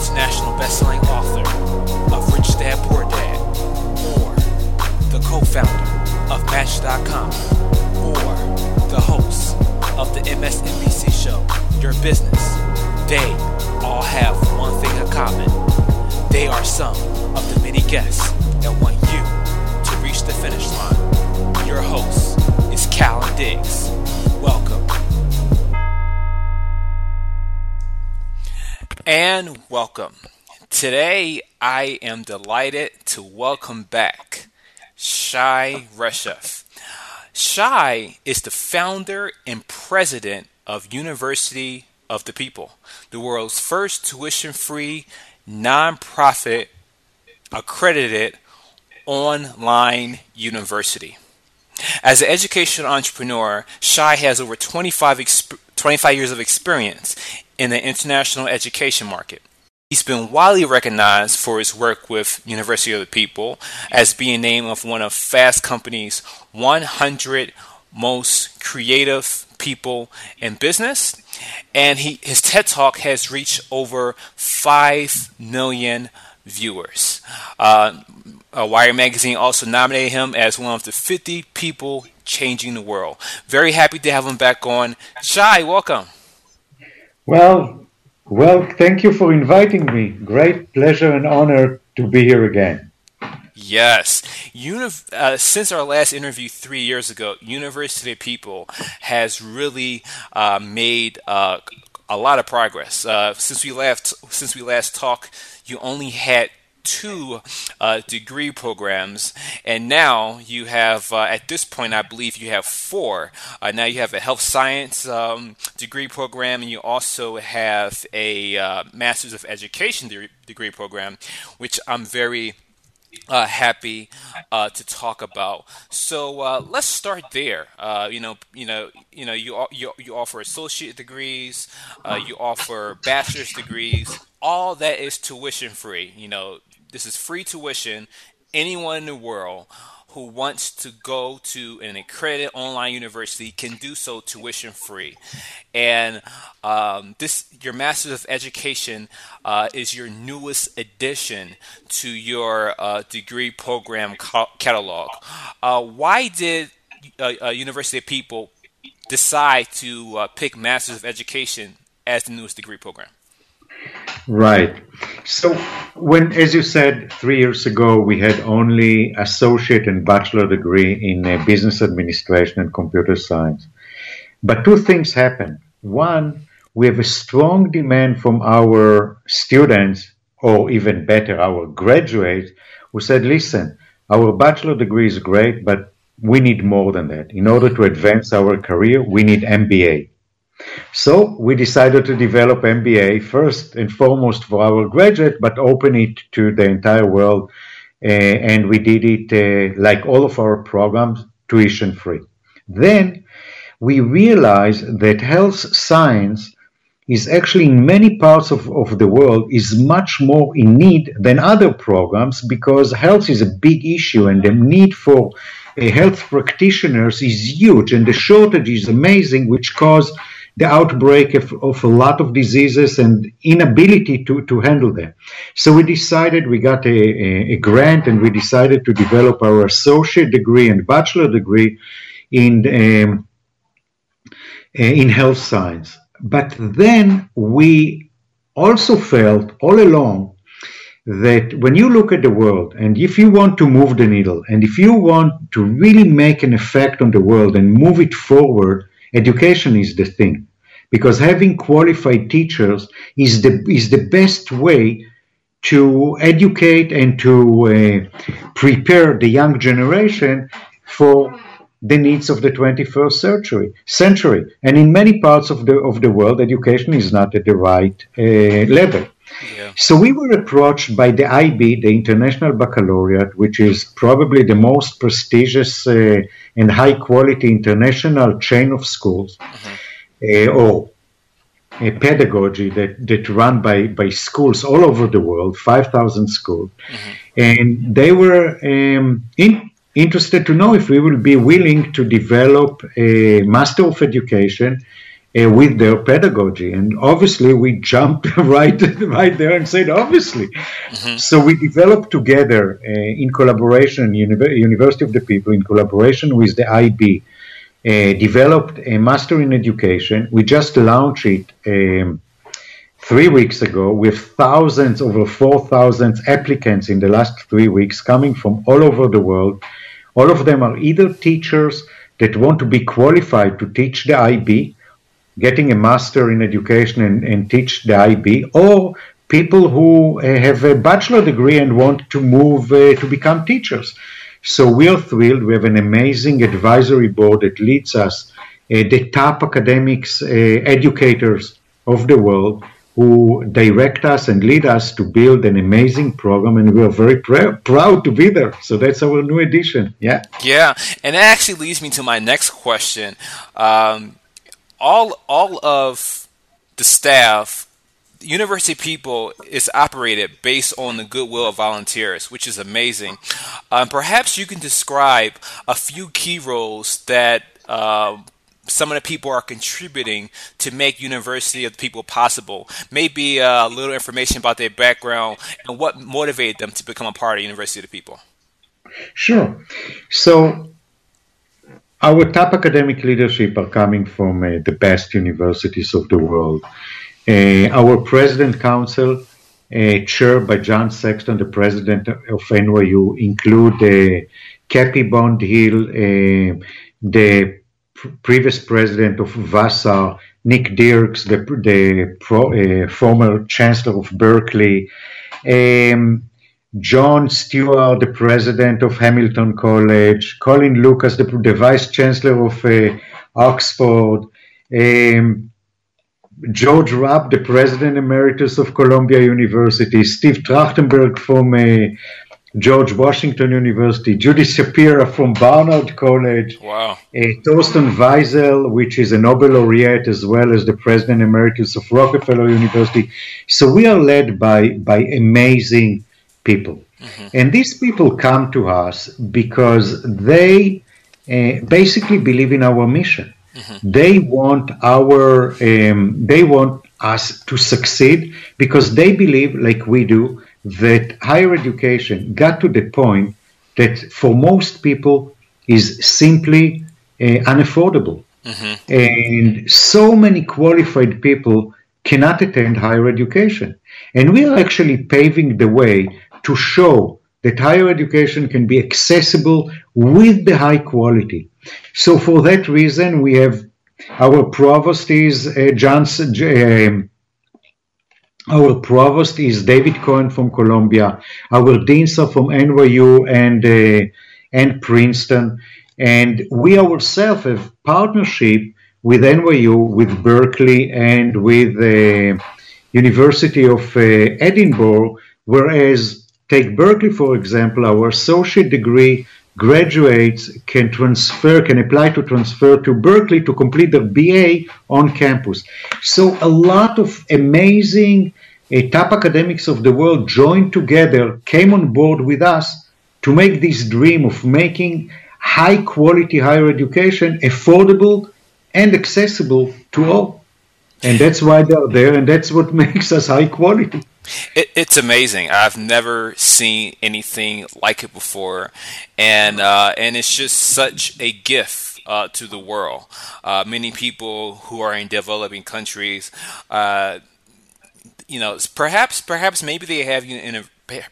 international best-selling author of Rich Dad Poor Dad, or the co-founder of Match.com, or the host of the MSNBC show, Your Business, they all have one thing in common. They are some of the many guests that want you to reach the finish line. Your host is Callan Diggs. And welcome. Today I am delighted to welcome back Shai Reshef. Shai is the founder and president of University of the People, the world's first tuition free, nonprofit, accredited online university. As an educational entrepreneur, Shai has over 25, exp- 25 years of experience in the international education market. He's been widely recognized for his work with University of the People as being named of one of Fast Company's 100 most creative people in business. And he, his TED Talk has reached over 5 million viewers. Uh, Wired Magazine also nominated him as one of the 50 people changing the world. Very happy to have him back on. Shai, welcome. Well, well, thank you for inviting me. Great pleasure and honor to be here again. Yes. Uni- uh, since our last interview three years ago, University of People has really uh, made uh, a lot of progress. Uh, since we last since we last talked, you only had two uh, degree programs, and now you have, uh, at this point, I believe you have four. Uh, now you have a health science um, degree program, and you also have a uh, Master's of Education de- degree program, which I'm very uh, happy uh, to talk about. So uh, let's start there. Uh, you know, you know, you know, you you, you offer associate degrees, uh, you offer bachelor's degrees. All that is tuition free. You know, this is free tuition. Anyone in the world who wants to go to an accredited online university can do so tuition free. And um, this, your Master's of Education, uh, is your newest addition to your uh, degree program catalog. Uh, why did uh, uh, University of People decide to uh, pick Masters of Education as the newest degree program? Right. So, when, as you said, three years ago, we had only associate and bachelor degree in uh, business administration and computer science. But two things happened. One, we have a strong demand from our students, or even better, our graduates, who said, listen, our bachelor degree is great, but we need more than that. In order to advance our career, we need MBA. So we decided to develop MBA first and foremost for our graduate, but open it to the entire world. Uh, and we did it uh, like all of our programs, tuition free. Then we realized that health science is actually in many parts of, of the world is much more in need than other programs because health is a big issue and the need for uh, health practitioners is huge and the shortage is amazing, which cause the outbreak of, of, a lot of diseases and inability to, to handle them. So we decided, we got a, a, a grant and we decided to develop our associate degree and bachelor degree in, um, in health science. But then we also felt all along that when you look at the world and if you want to move the needle and if you want to really make an effect on the world and move it forward, education is the thing because having qualified teachers is the is the best way to educate and to uh, prepare the young generation for the needs of the 21st century century and in many parts of the of the world education is not at the right uh, level yeah. So we were approached by the IB, the International Baccalaureate, which is probably the most prestigious uh, and high quality international chain of schools, mm-hmm. Uh, or a pedagogy that, that run by, by schools all over the world, 5,000 schools. Mm-hmm. And they were um, in, interested to know if we will be willing to develop a Master of Education uh, with their pedagogy. And obviously, we jumped right, right there and said, obviously. Mm-hmm. So we developed together uh, in collaboration, Uni- University of the People, in collaboration with the IB, uh, developed a master in education. We just launched it um, three weeks ago with thousands, over 4,000 applicants in the last three weeks coming from all over the world. All of them are either teachers that want to be qualified to teach the IB getting a master in education and, and teach the IB, or people who uh, have a bachelor degree and want to move uh, to become teachers. So we are thrilled. We have an amazing advisory board that leads us, uh, the top academics, uh, educators of the world, who direct us and lead us to build an amazing program, and we are very pr- proud to be there. So that's our new edition. Yeah. Yeah, and that actually leads me to my next question. Um, all all of the staff University People is operated based on the goodwill of volunteers, which is amazing. Um, perhaps you can describe a few key roles that uh, some of the people are contributing to make University of the People possible. Maybe a little information about their background and what motivated them to become a part of University of the People. Sure. So our top academic leadership are coming from uh, the best universities of the world. Uh, our president council, uh, chaired by John Sexton, the president of NYU, include Cappy uh, the pr- previous president of Vassar, Nick Dirks, the, the pro, uh, former chancellor of Berkeley, um, Joan Stewart, the president of Hamilton College, Colin Lucas, the, the vice chancellor of uh, Oxford, um, George Rupp, the president emeritus of Columbia University, Steve Trachtenberg from uh, George Washington University, Judy Shapiro from Barnard College, wow. uh, Torsten Wiesel, which is a Nobel laureate as well as the president emeritus of Rockefeller University. So we are led by by amazing people. Mm-hmm. And these people come to us because they uh, basically believe in our mission. Mm-hmm. They want our, um, they want us to succeed because they believe, like we do, that higher education got to the point that for most people is simply uh, unaffordable. Mm-hmm. And so many qualified people cannot attend higher education. And we are actually paving the way to show that higher education can be accessible with the high quality. So for that reason, we have our provost is uh, Johnson. Uh, our provost is David Cohen from Columbia. Our deans are from NYU and uh, and Princeton, and we ourselves have partnership with NYU, with Berkeley, and with the uh, University of uh, Edinburgh. Whereas Take Berkeley, for example, our associate degree graduates can transfer, can apply to transfer to Berkeley to complete their BA on campus. So a lot of amazing uh, top academics of the world joined together, came on board with us to make this dream of making high quality higher education affordable and accessible to all. And that's why they're there, and that's what makes us high quality. It, it's amazing. I've never seen anything like it before, and uh, and it's just such a gift uh, to the world. Uh, many people who are in developing countries, uh, you know, perhaps perhaps maybe they have you know,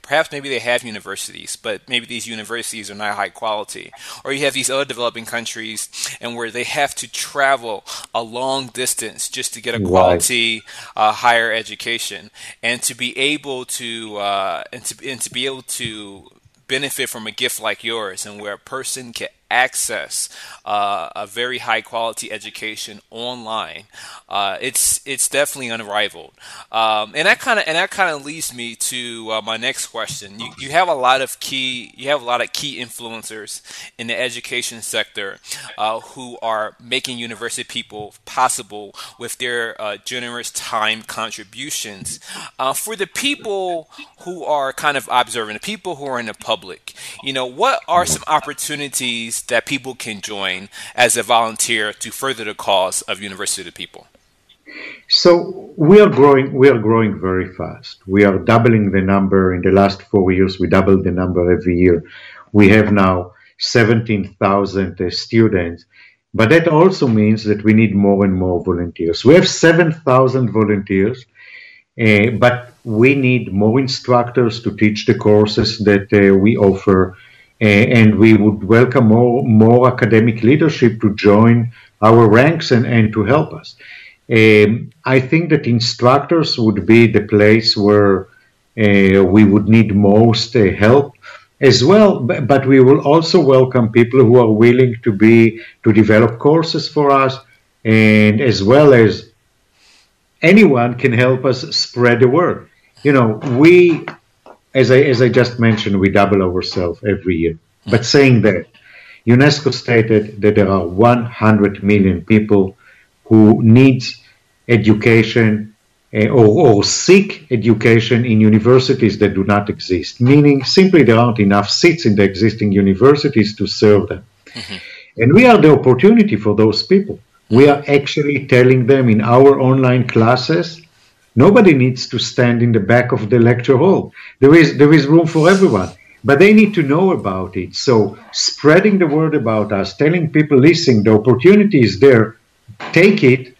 perhaps maybe they have universities, but maybe these universities are not high quality. Or you have these other developing countries and where they have to travel a long distance just to get a quality uh, higher education, and to be able to uh, and to and to be able to benefit from a gift like yours and where a person can access uh, a very high quality education online, uh, it's it's definitely unrivaled. Um, and that kind of and that kind of leads me to uh, my next question. You, you have a lot of key you have a lot of key influencers in the education sector uh, who are making university people possible with their uh, generous time contributions. Uh, for the people who are kind of observing, the people who are in the public, you know, what are some opportunities that people can join as a volunteer to further the cause of University of the People? So we are growing. We are growing very fast. We are doubling the number in the last four years. We doubled the number every year. We have now 17,000 uh, students, but that also means that we need more and more volunteers. We have 7,000 volunteers, uh, but we need more instructors to teach the courses that uh, we offer. Uh, and we would welcome more, more academic leadership to join our ranks and, and to help us. Um, I think that instructors would be the place where uh, we would need most uh, help as well. But, but, we will also welcome people who are willing to be to develop courses for us, and as well as anyone can help us spread the word. You know, we, as I as I just mentioned, we double ourselves every year. But saying that, UNESCO stated that there are 100 million people who need education uh, or, or, seek education in universities that do not exist, meaning simply there aren't enough seats in the existing universities to serve them. Mm-hmm. And we are the opportunity for those people. We are actually telling them in our online classes, nobody needs to stand in the back of the lecture hall. There is, there is room for everyone but they need to know about it. So spreading the word about us, telling people, listen, the opportunity is there, take it,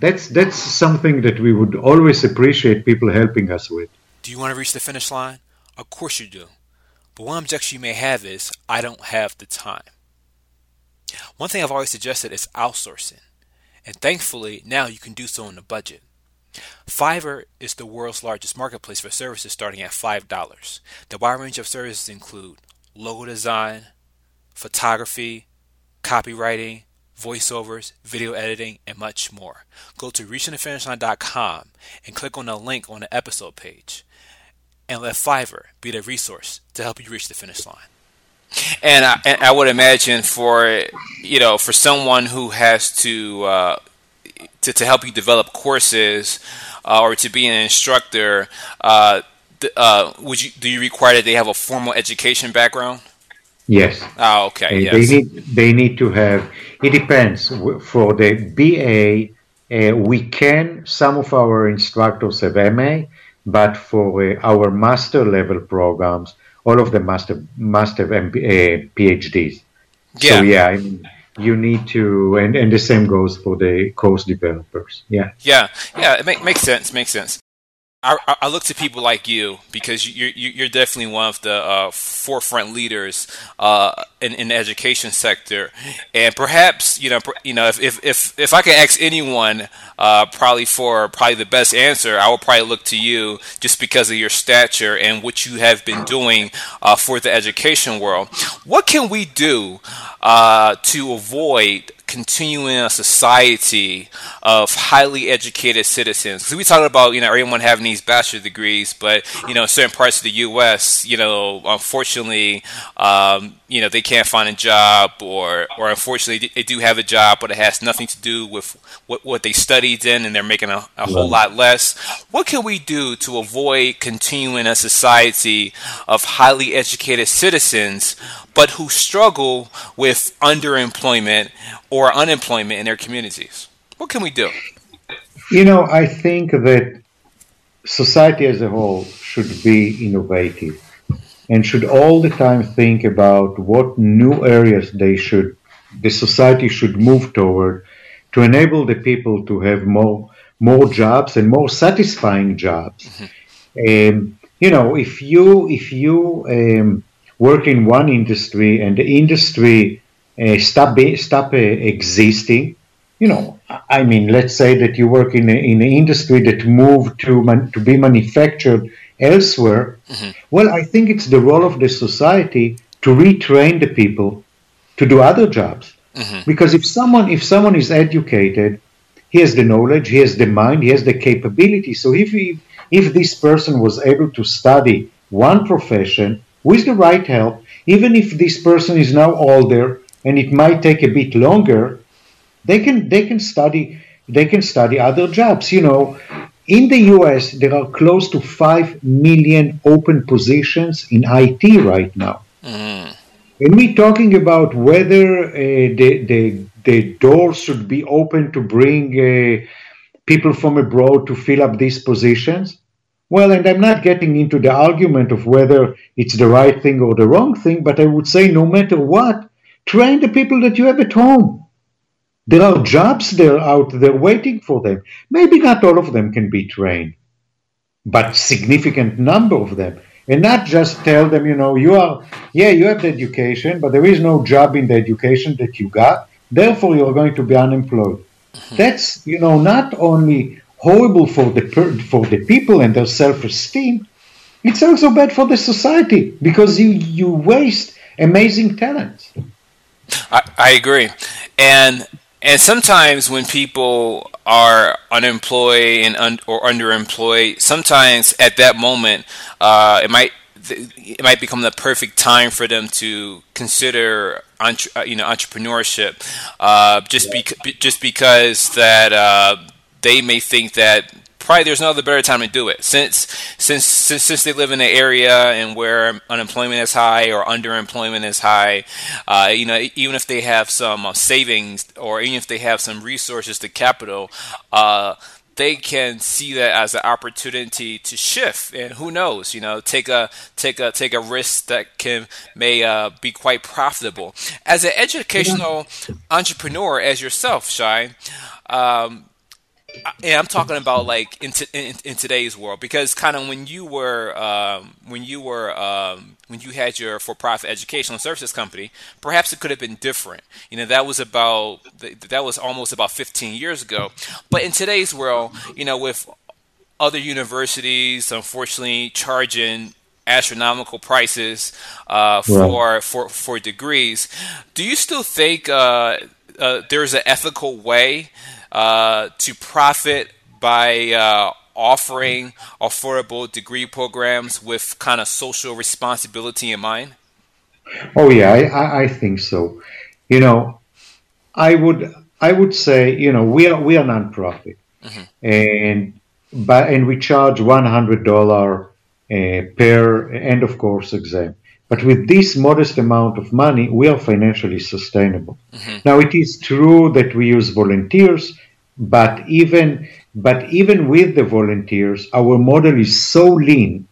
that's that's something that we would always appreciate people helping us with. Do you want to reach the finish line? Of course you do. But one objection you may have is I don't have the time. One thing I've always suggested is outsourcing. And thankfully, now you can do so on a budget. Fiverr is the world's largest marketplace for services starting at $5. The wide range of services include logo design, photography, copywriting, voiceovers, video editing, and much more. Go to reachingthefinishline.com and click on the link on the episode page. And let Fiverr be the resource to help you reach the finish line. And I, and I would imagine for you know for someone who has to uh, to, to help you develop courses uh, or to be an instructor, uh, uh, would you do you require that they have a formal education background? Yes. Oh, okay. yes. They need they need to have. It depends. For the BA, uh, we can. Some of our instructors have MA, but for uh, our master level programs, all of them must have must have MBA, PhDs. Yeah. So yeah, I mean, you need to, and, and the same goes for the course developers. Yeah. Yeah. Yeah. It make, makes sense. Makes sense. I, I, look to people like you because you're, you're definitely one of the uh, forefront leaders uh, in, in, the education sector, and perhaps you know you know if if if, if I could ask anyone uh, probably for probably the best answer, I would probably look to you just because of your stature and what you have been doing uh, for the education world. What can we do uh, to avoid continuing a society of highly educated citizens. Because we talk about you know everyone having these bachelor degrees, but you know certain parts of the U.S. you know unfortunately um, you know they can't find a job, or or unfortunately they do have a job, but it has nothing to do with what what they studied in, and they're making a, a whole lot less. What can we do to avoid continuing a society of highly educated citizens, but who struggle with underemployment or unemployment in their communities? What can we do? You know, I think that society as a whole should be innovative and should all the time think about what new areas they should the society should move toward to enable the people to have more more jobs and more satisfying jobs. Mm-hmm. Um, you know, if you if you um, work in one industry and the industry uh, stop be, stop uh, existing, you know, I mean, let's say that you work in a, in an industry that moved to man, to be manufactured elsewhere. Mm-hmm. Well, I think it's the role of the society to retrain the people to do other jobs. Mm-hmm. Because if someone if someone is educated, he has the knowledge, he has the mind, he has the capability. So if he, if this person was able to study one profession with the right help, even if this person is now older and it might take a bit longer, they can they can study they can study other jobs. You know, in the US there are close to five million open positions in IT right now. Mm. When we're talking about whether uh, the, the, the door should be open to bring uh, people from abroad to fill up these positions, well, and I'm not getting into the argument of whether it's the right thing or the wrong thing, but I would say no matter what, train the people that you have at home. There are jobs there out there waiting for them. Maybe not all of them can be trained, but significant number of them. And not just tell them, you know, you are, yeah, you have the education, but there is no job in the education that you got. Therefore, you're going to be unemployed. Mm-hmm. That's, you know, not only horrible for the per- for the people and their self-esteem, it's also bad for the society because you you waste amazing talent. I, I agree, and and sometimes when people are unemployed and un, or underemployed, sometimes at that moment, uh, it might it might become the perfect time for them to consider entre, uh, you know entrepreneurship, uh, just yeah. just because that uh, they may think that probably there's no other better time to do it. Since since since, since they live in an area and where unemployment is high or underemployment is high uh, you know even if they have some uh, savings or even if they have some resources to capital uh, they can see that as an opportunity to shift. And who knows you know take a take a take a risk that can may uh, be quite profitable. As an educational entrepreneur as yourself Shai um, and I'm talking about like in, t- in, in today's world because kind of when you were um, when you were um, when you had your for-profit educational services company, perhaps it could have been different. You know, that was about that was almost about 15 years ago. But in today's world, you know, with other universities unfortunately charging astronomical prices uh, for, right. for for degrees, do you still think uh, uh, there's an ethical way? Uh, to profit by uh, offering affordable degree programs with kind of social responsibility in mind? Oh yeah, I, I think so. You know, I would I would say you know we are we are nonprofit, mm-hmm. and but and we charge one hundred dollar uh, per end of course exam. But with this modest amount of money, we are financially sustainable. Mm-hmm. Now, it is true that we use volunteers, but even but even with the volunteers, our model is so lean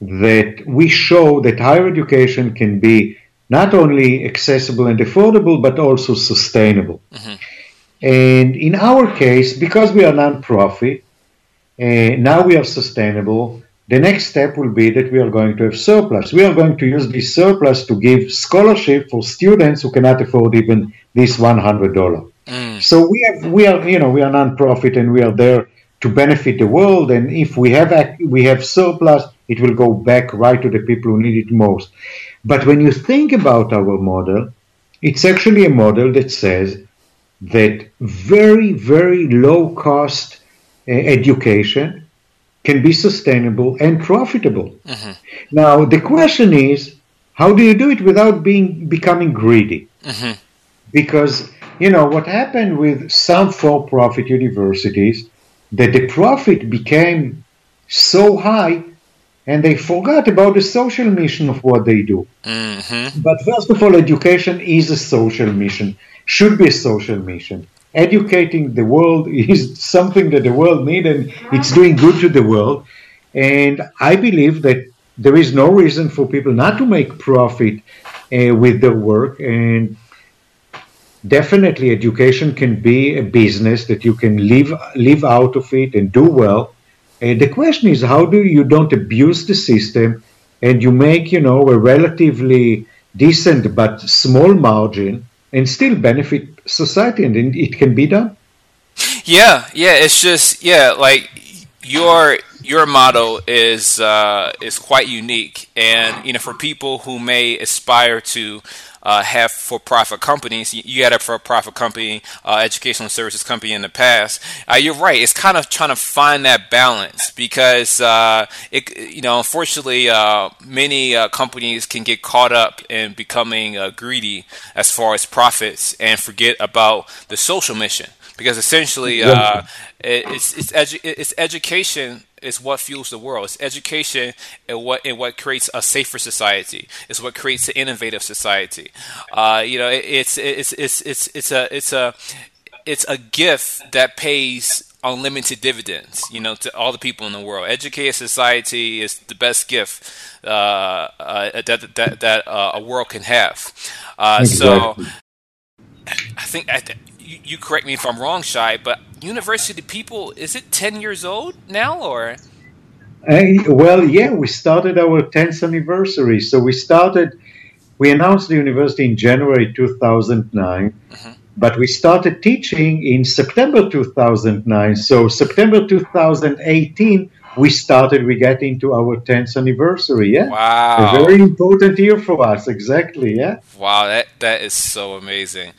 that we show that higher education can be not only accessible and affordable, but also sustainable. Mm-hmm. And in our case, because we are nonprofit, uh, now we are sustainable the next step will be that we are going to have surplus. We are going to use this surplus to give scholarship for students who cannot afford even this $100. Mm. So we have, we are, you know, we are nonprofit and we are there to benefit the world. And if we have we have surplus, it will go back right to the people who need it most. But when you think about our model, it's actually a model that says that very, very low cost uh, education can be sustainable and profitable. Mm-hmm. Now the question is, how do you do it without being becoming greedy? Mm-hmm. Because you know what happened with some for-profit universities that the profit became so high and they forgot about the social mission of what they do. Mm-hmm. But first of all, education is a social mission, should be a social mission educating the world is something that the world needs and it's doing good to the world. And I believe that there is no reason for people not to make profit uh, with their work. And definitely, education can be a business that you can live live out of it and do well. And the question is, how do you don't abuse the system and you make you know a relatively decent but small margin and still benefit society, and it can be done. Yeah, yeah. It's just yeah, like your your model is uh, is quite unique, and you know, for people who may aspire to uh, have for-profit companies. You had a for-profit company, uh, educational services company in the past. Uh, you're right. It's kind of trying to find that balance because uh, it, you know, unfortunately, uh, many uh, companies can get caught up in becoming greedy as far as profits and forget about the social mission because essentially uh, it's it's, edu- it's education is what fuels the world. It's education and what and what creates a safer society. It's what creates an innovative society. Uh, you know, it, it's it's it's it's it's a it's a it's a gift that pays unlimited dividends, you know, to all the people in the world. Educated society is the best gift uh, uh, that that, that uh, a world can have. Uh. So, I think I, you, you, correct me if I'm wrong, Shai, but university people is it ten years old now or? well, yeah, we started our 10th anniversary. So we started, we announced the university in January 2009. Mm-hmm but we started teaching in September 2009. So September 2018, we started. We get into our 10th anniversary. Yeah, wow, a very important year for us. Exactly. Yeah. Wow, that that is so amazing.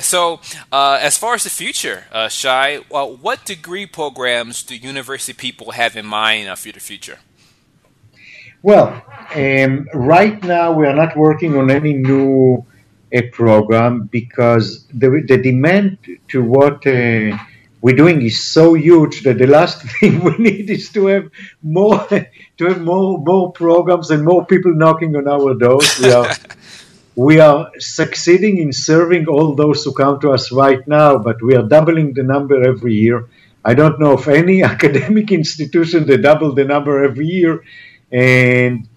So, uh, as far as the future, uh, Shai, well, what degree programs do university people have in mind uh, for the future? Well, um, right now we are not working on any new a program because the, the demand to what uh, we're doing is so huge that the last thing we need is to have more to have more more programs and more people knocking on our doors. We are we are succeeding in serving all those who come to us right now, but we are doubling the number every year. I don't know of any academic institution that double the number every year, and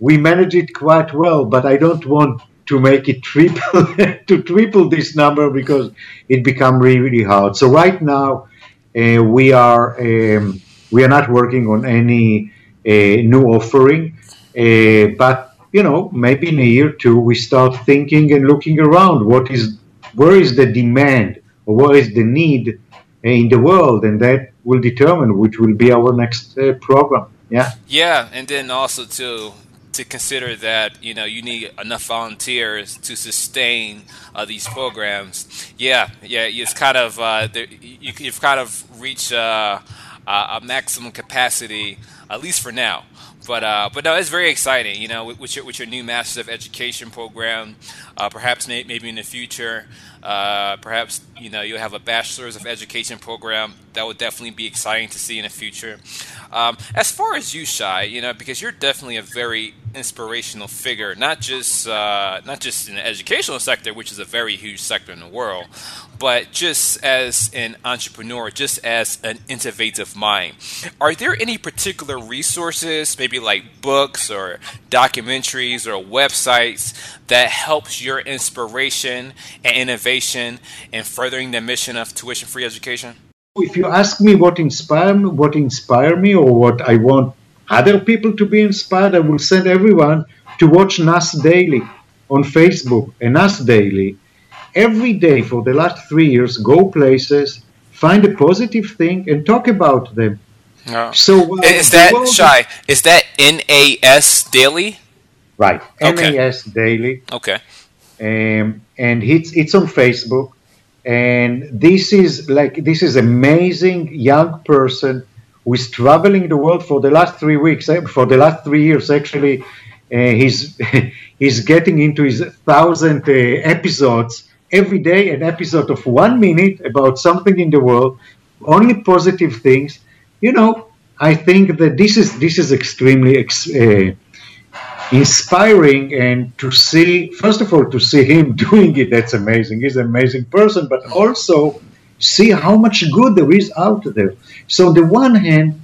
we manage it quite well. But I don't want to make it triple to triple this number because it become really, really hard. So right now uh, we are um, we are not working on any uh, new offering, uh, but you know maybe in a year or two we start thinking and looking around what is where is the demand or what is the need in the world, and that will determine which will be our next uh, program. Yeah. Yeah, and then also too to consider that you know you need enough volunteers to sustain uh, these programs. Yeah, yeah, it's kind of uh, you, have kind of reached uh, a maximum capacity, at least for now. But uh, but no, it's very exciting. You know, with, your, with your new Masters of Education program, uh, perhaps may, maybe in the future, uh, perhaps you know you'll have a Bachelor's of Education program. That would definitely be exciting to see in the future. Um, as far as you, Shai, you know, because you're definitely a very inspirational figure, not just uh, not just in the educational sector, which is a very huge sector in the world, but just as an entrepreneur, just as an innovative mind. Are there any particular resources, maybe like books or documentaries or websites, that helps your inspiration and innovation in furthering the mission of tuition-free education? If you ask me what inspire me, what inspire me, or what I want other people to be inspired, I will send everyone to watch NAS Daily on Facebook and NAS Daily. Every day for the last three years, go places, find a positive thing, and talk about them. Oh. So uh, is that Shai? Is that NAS Daily? Right, okay. NAS Daily. Okay. Um, and it's it's on Facebook, and this is like this is amazing young person who is traveling the world for the last three weeks, eh, for the last three years, actually. Uh, he's he's getting into his thousand uh, episodes every day, an episode of one minute about something in the world, only positive things. You know, I think that this is this is extremely ex- uh, inspiring, and to see first of all to see him doing it, that's amazing. He's an amazing person, but also see how much good there is out there. So, on the one hand,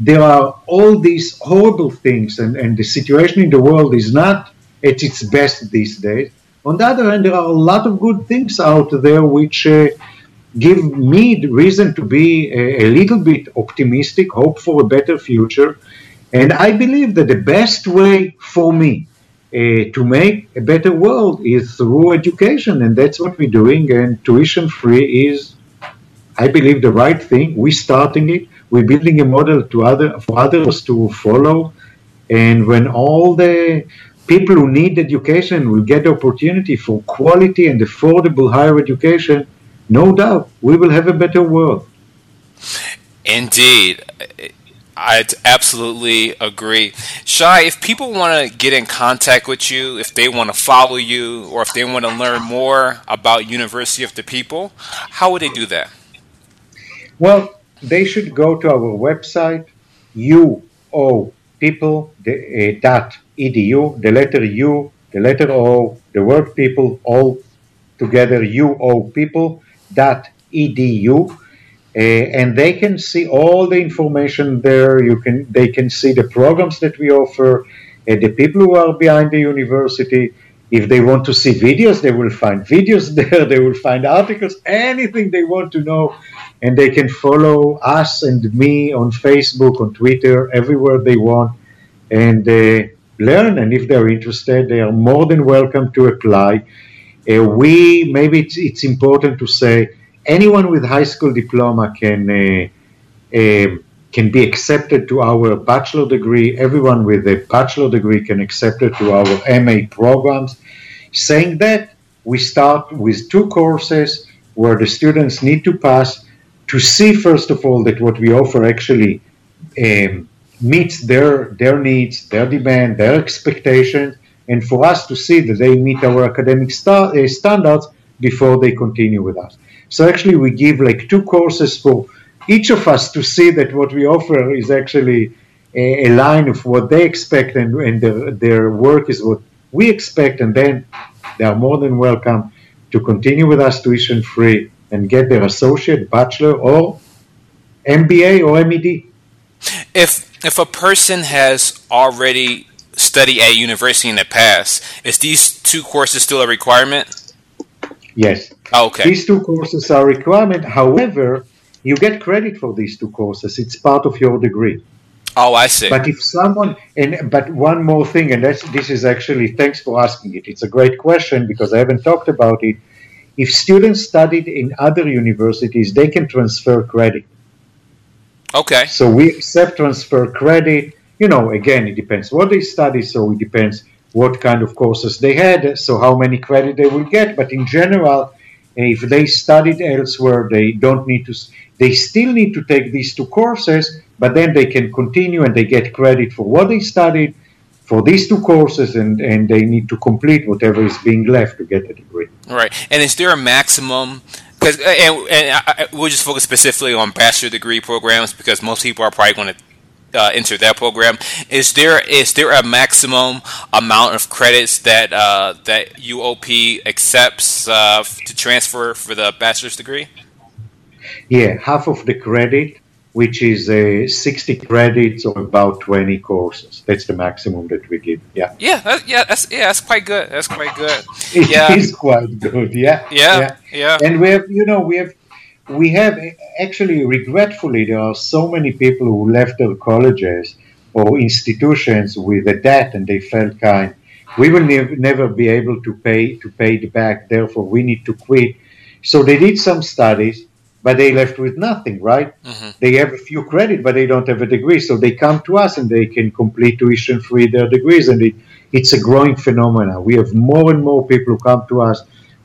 there are all these horrible things, and, and the situation in the world is not at its best these days. On the other hand, there are a lot of good things out there which uh, give me the reason to be a, a, little bit optimistic, hope for a better future. And I believe that the best way for me uh, to make a better world is through education, and that's what we're doing. And tuition free is I believe, the right thing. We're starting it. We're building a model to other for others to follow. And when all the people who need education will get the opportunity for quality and affordable higher education, no doubt we will have a better world. Indeed. I absolutely agree. Shai, if people want to get in contact with you, if they want to follow you, or if they want to learn more about University of the People, how would they do that? Well, they should go to our website, UO people the, letter U, the letter O, the word people, all together UO people dot edu. Uh, and they can see all the information there. You can they can see the programs that we offer, uh, the people who are behind the university. If they want to see videos, they will find videos there. They will find articles, anything they want to know, and they can follow us and me on Facebook, on Twitter, everywhere they want, and uh, learn. And if they're interested, they are more than welcome to apply. Uh, we maybe it's, it's important to say anyone with high school diploma can uh, uh, can be accepted to our bachelor degree. Everyone with a bachelor degree can accept it to our MA programs. Saying that, we start with two courses where the students need to pass to see first of all that what we offer actually um, meets their their needs, their demand, their expectations, and for us to see that they meet our academic star, uh, standards before they continue with us. So actually, we give like two courses for each of us to see that what we offer is actually a, a line of what they expect and, and their, their work is what we expect, and then they are more than welcome to continue with us tuition free and get their associate, bachelor, or MBA or MED. If if a person has already studied at university in the past, is these two courses still a requirement? Yes. Oh, okay. These two courses are a requirement. However, you get credit for these two courses. It's part of your degree. Oh, I see. But if someone and but one more thing, and that's this is actually thanks for asking it. It's a great question because I haven't talked about it. If students studied in other universities, they can transfer credit. Okay. So we accept transfer credit. You know, again, it depends what they study. So it depends what kind of courses they had. So how many credit they will get. But in general, if they studied elsewhere, they don't need to. They still need to take these two courses, but then they can continue and they get credit for what they studied for these two courses, and and they need to complete whatever is being left to get a degree. Right. And is there a maximum? Because uh, and, and I, we'll just focus specifically on bachelor degree programs because most people are probably going to uh, enter that program. Is there is there a maximum amount of credits that uh, that UOP accepts uh, to transfer for the bachelor's degree? Yeah, half of the credit, which is uh, 60 credits or about 20 courses. That's the maximum that we give. Yeah. Yeah, that, yeah, that's yeah, that's quite good. That's quite good. It yeah. is quite good. Yeah. Yeah. Yeah. yeah. And we have, you know, we have we have actually regretfully there are so many people who left their colleges or institutions with a debt and they felt kind. We will ne- never be able to pay to pay it back therefore we need to quit. So they did some studies but they left with nothing right? Mm-hmm. they have a few credit but they don't have a degree. So they come to us and they can complete tuition free their degrees. And it, it's a growing phenomenon we have more and more people who come to us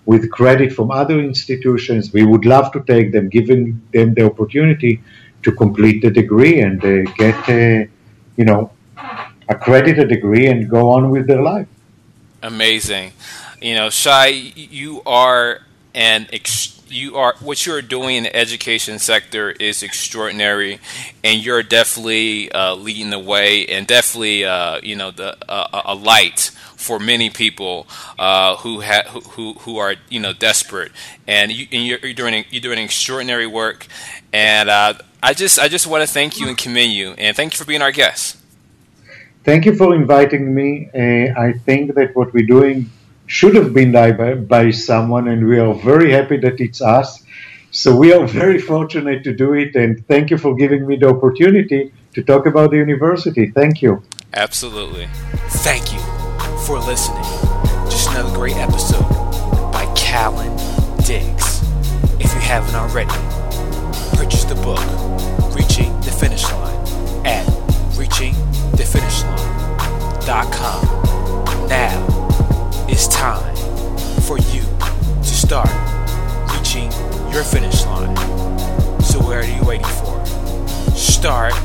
with credit from other institutions. We would love to take them, giving them the opportunity to complete the degree and uh, get, uh, you know, a degree and go on with their life. Amazing. You know, Shai, you are an ex- you are what you are doing in the education sector is extraordinary, and you're definitely uh, leading the way, and definitely uh, you know the uh, a light for many people uh, who, ha- who who are you know desperate, and, you, and you're, you're, doing you're doing extraordinary work, and uh, I just I just want to thank you and commend you, and thank you for being our guest. Thank you for inviting me. Uh, I think that what we're doing should have been done by, by someone, and we are very happy that it's us. So we are very fortunate to do it, and thank you for giving me the opportunity to talk about the university. Thank you. Absolutely. Thank you for listening. Just another great episode by Callan Diggs. If you haven't already, purchase the book Reaching the Finish Line at reachingthefinishline.com. Now it's time for you to start reaching your finish line. So, what are you waiting for? Start